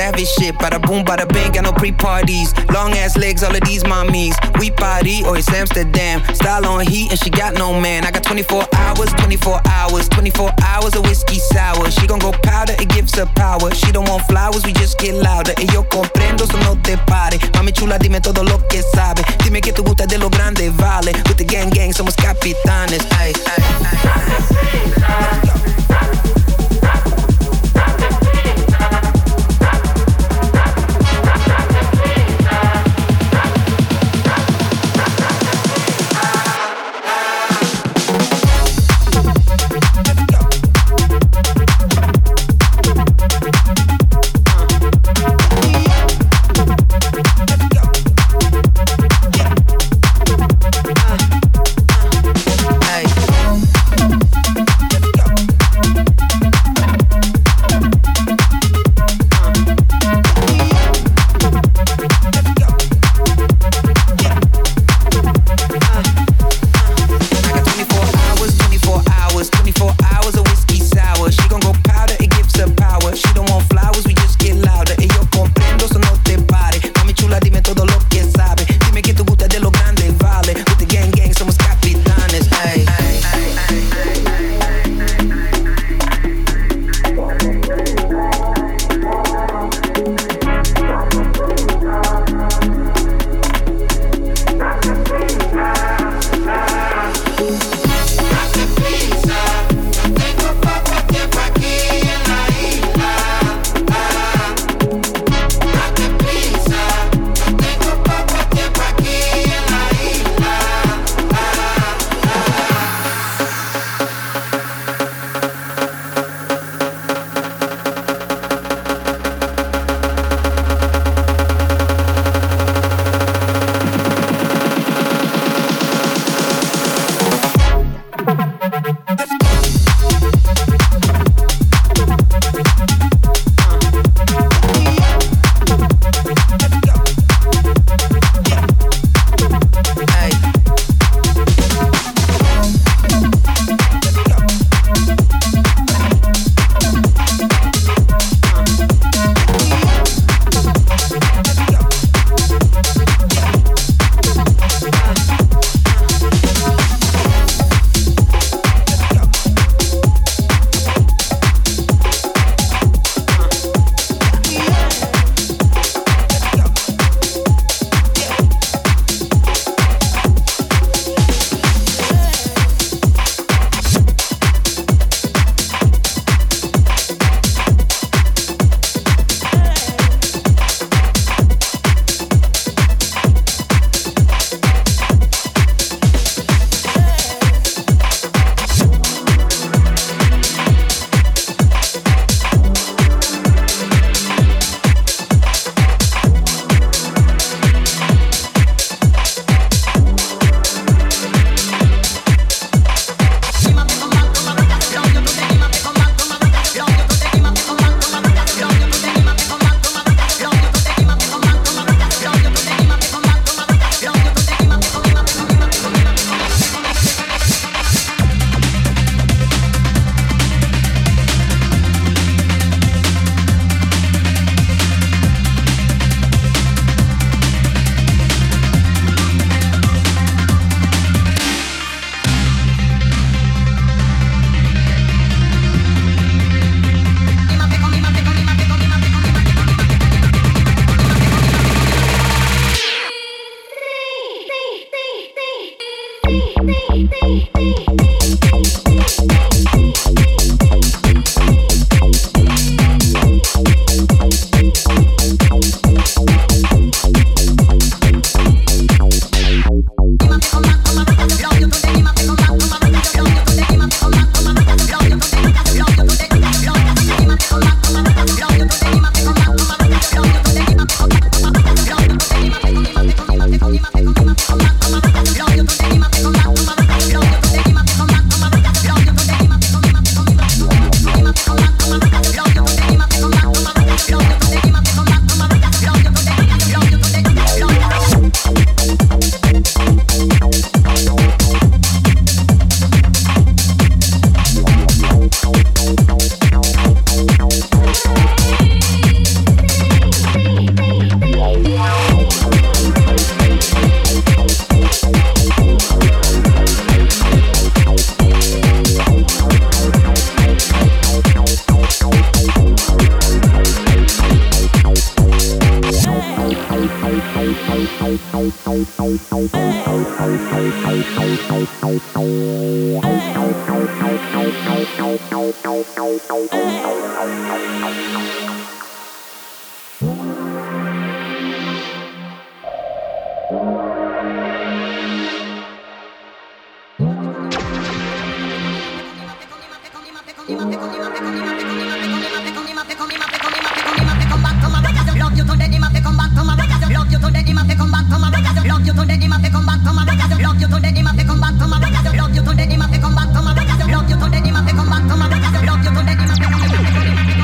savage shit. Bada Love you. to you come to love you to you come to love you to you come to love you to you come to love you to you come to love you to you come to love you to